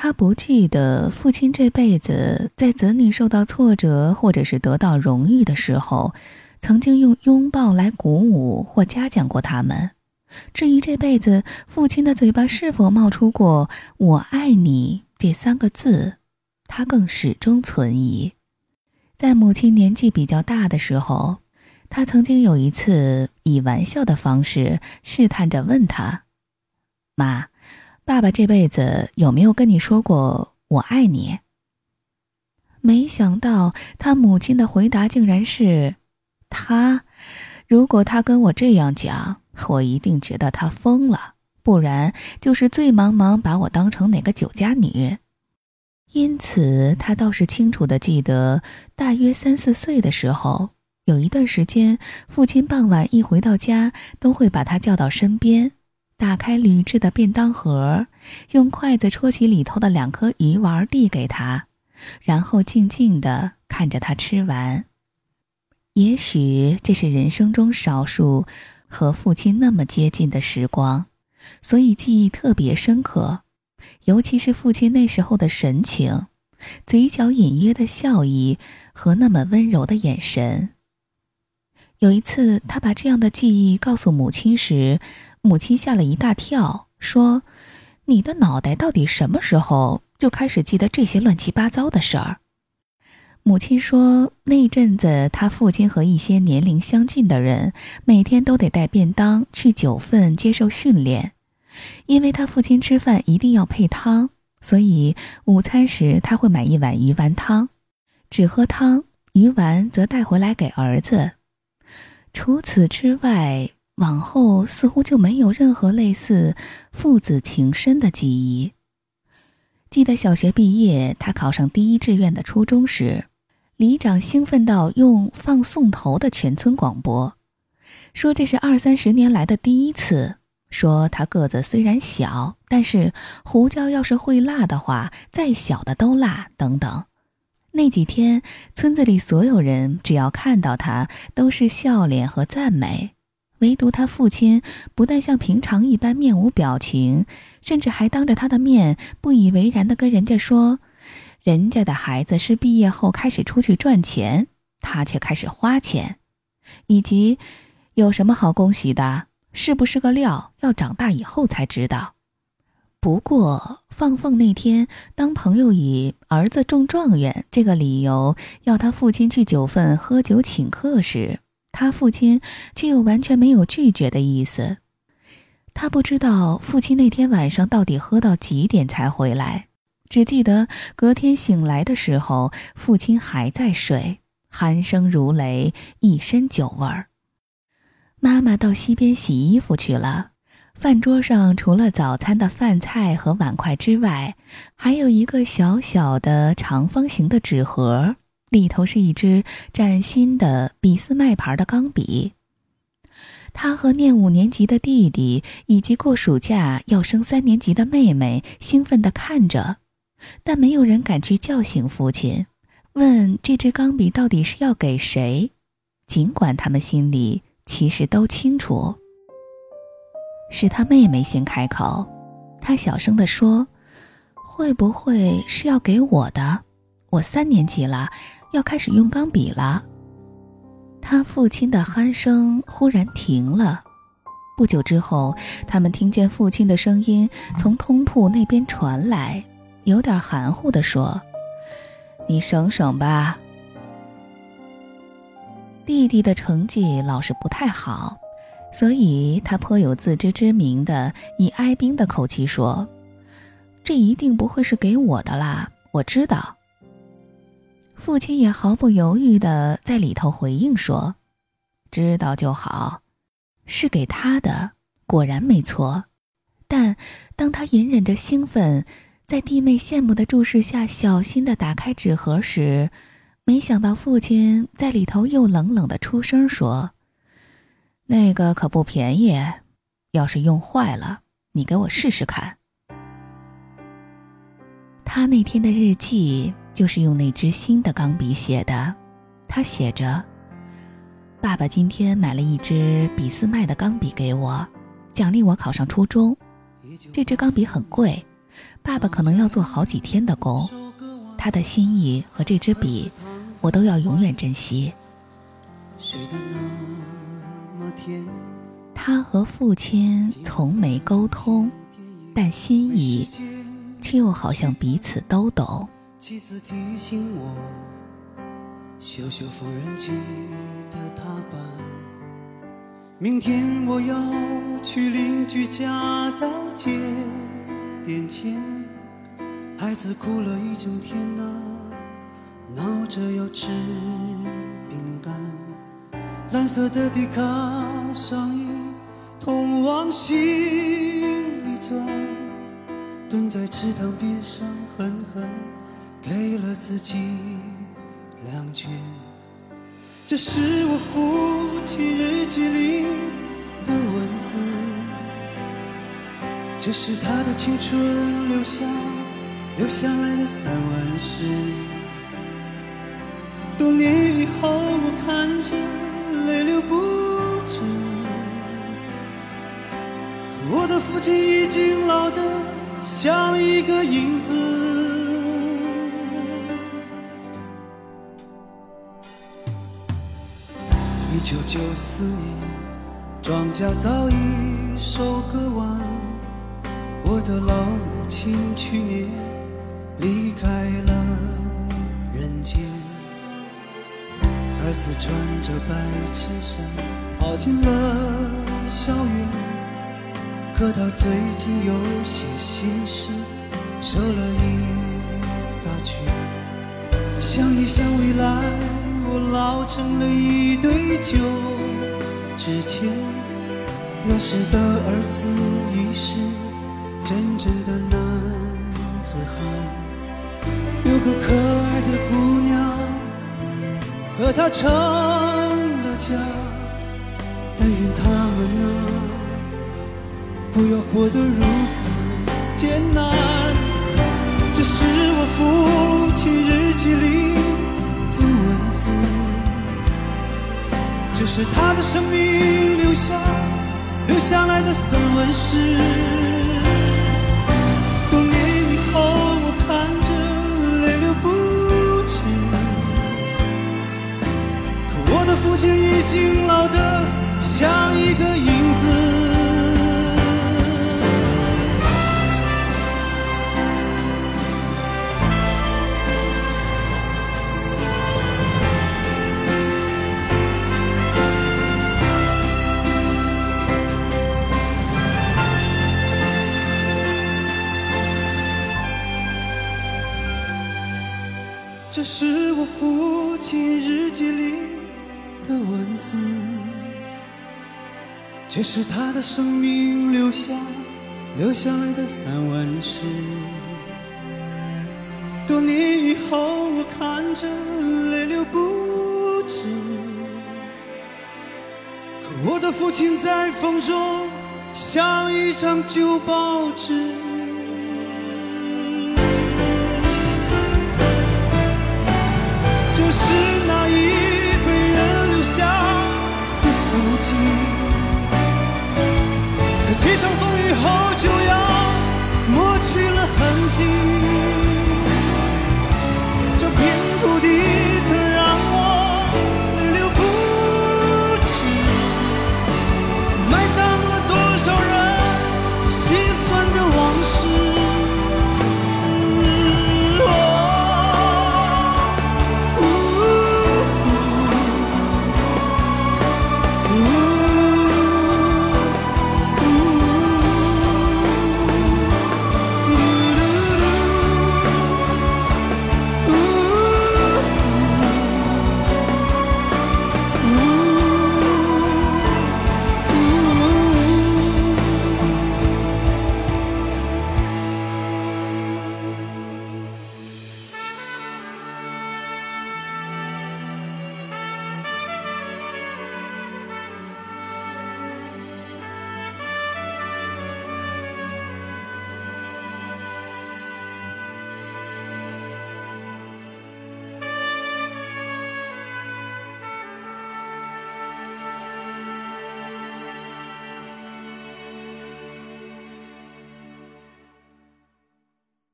他不记得父亲这辈子在子女受到挫折或者是得到荣誉的时候，曾经用拥抱来鼓舞或嘉奖过他们。至于这辈子父亲的嘴巴是否冒出过“我爱你”这三个字，他更始终存疑。在母亲年纪比较大的时候，他曾经有一次以玩笑的方式试探着问他：“妈。”爸爸这辈子有没有跟你说过“我爱你”？没想到他母亲的回答竟然是：“他，如果他跟我这样讲，我一定觉得他疯了，不然就是醉茫茫把我当成哪个酒家女。”因此，他倒是清楚的记得，大约三四岁的时候，有一段时间，父亲傍晚一回到家，都会把他叫到身边。打开铝制的便当盒，用筷子戳起里头的两颗鱼丸递给他，然后静静地看着他吃完。也许这是人生中少数和父亲那么接近的时光，所以记忆特别深刻。尤其是父亲那时候的神情，嘴角隐约的笑意和那么温柔的眼神。有一次，他把这样的记忆告诉母亲时。母亲吓了一大跳，说：“你的脑袋到底什么时候就开始记得这些乱七八糟的事儿？”母亲说：“那阵子，他父亲和一些年龄相近的人每天都得带便当去九份接受训练，因为他父亲吃饭一定要配汤，所以午餐时他会买一碗鱼丸汤，只喝汤，鱼丸则带回来给儿子。除此之外。”往后似乎就没有任何类似父子情深的记忆。记得小学毕业，他考上第一志愿的初中时，里长兴奋到用放送头的全村广播，说这是二三十年来的第一次。说他个子虽然小，但是胡椒要是会辣的话，再小的都辣。等等。那几天，村子里所有人只要看到他，都是笑脸和赞美。唯独他父亲不但像平常一般面无表情，甚至还当着他的面不以为然地跟人家说：“人家的孩子是毕业后开始出去赚钱，他却开始花钱，以及有什么好恭喜的？是不是个料？要长大以后才知道。”不过放凤那天，当朋友以儿子中状元这个理由要他父亲去九份喝酒请客时，他父亲却又完全没有拒绝的意思。他不知道父亲那天晚上到底喝到几点才回来，只记得隔天醒来的时候，父亲还在睡，鼾声如雷，一身酒味儿。妈妈到溪边洗衣服去了。饭桌上除了早餐的饭菜和碗筷之外，还有一个小小的长方形的纸盒。里头是一支崭新的俾斯麦牌的钢笔。他和念五年级的弟弟以及过暑假要升三年级的妹妹兴奋地看着，但没有人敢去叫醒父亲，问这支钢笔到底是要给谁。尽管他们心里其实都清楚，是他妹妹先开口。他小声地说：“会不会是要给我的？我三年级了。”要开始用钢笔了。他父亲的鼾声忽然停了。不久之后，他们听见父亲的声音从通铺那边传来，有点含糊地说：“你省省吧。”弟弟的成绩老是不太好，所以他颇有自知之明的以哀兵的口气说：“这一定不会是给我的啦，我知道。”父亲也毫不犹豫地在里头回应说：“知道就好，是给他的，果然没错。”但当他隐忍着兴奋，在弟妹羡慕的注视下，小心地打开纸盒时，没想到父亲在里头又冷冷地出声说：“那个可不便宜，要是用坏了，你给我试试看。”他那天的日记。就是用那支新的钢笔写的，他写着：“爸爸今天买了一支俾斯麦的钢笔给我，奖励我考上初中。这支钢笔很贵，爸爸可能要做好几天的工。他的心意和这支笔，我都要永远珍惜。他和父亲从没沟通，但心意却又好像彼此都懂。妻子提醒我，修修缝纫机的踏板。明天我要去邻居家再借点钱。孩子哭了一整天呐，闹着要吃饼干。蓝色的迪卡上衣，通往心里钻。蹲在池塘边上，狠狠。给了自己两句，这是我父亲日记里的文字，这是他的青春留下留下来的散文诗。多年以后，我看着泪流不止，我的父亲已经老得像一个影子。一九九四年，庄稼早已收割完。我的老母亲去年离开了人间。儿子穿着白衬衫跑进了校园，可他最近有些心事，瘦了一大圈。想一想未来。我老成了一堆旧纸钱，那时的儿子已是真正的男子汉，有个可爱的姑娘和他成了家。但愿他们啊，不要活得如此艰难。这是我父亲日记里。是他的生命留下留下来的散文诗。多年以后，我看着泪流不止。可我的父亲已经老得像一个影这是我父亲日记里的文字，这是他的生命留下留下来的散文诗。多年以后，我看着泪流不止。可我的父亲在风中像一张旧报纸。You.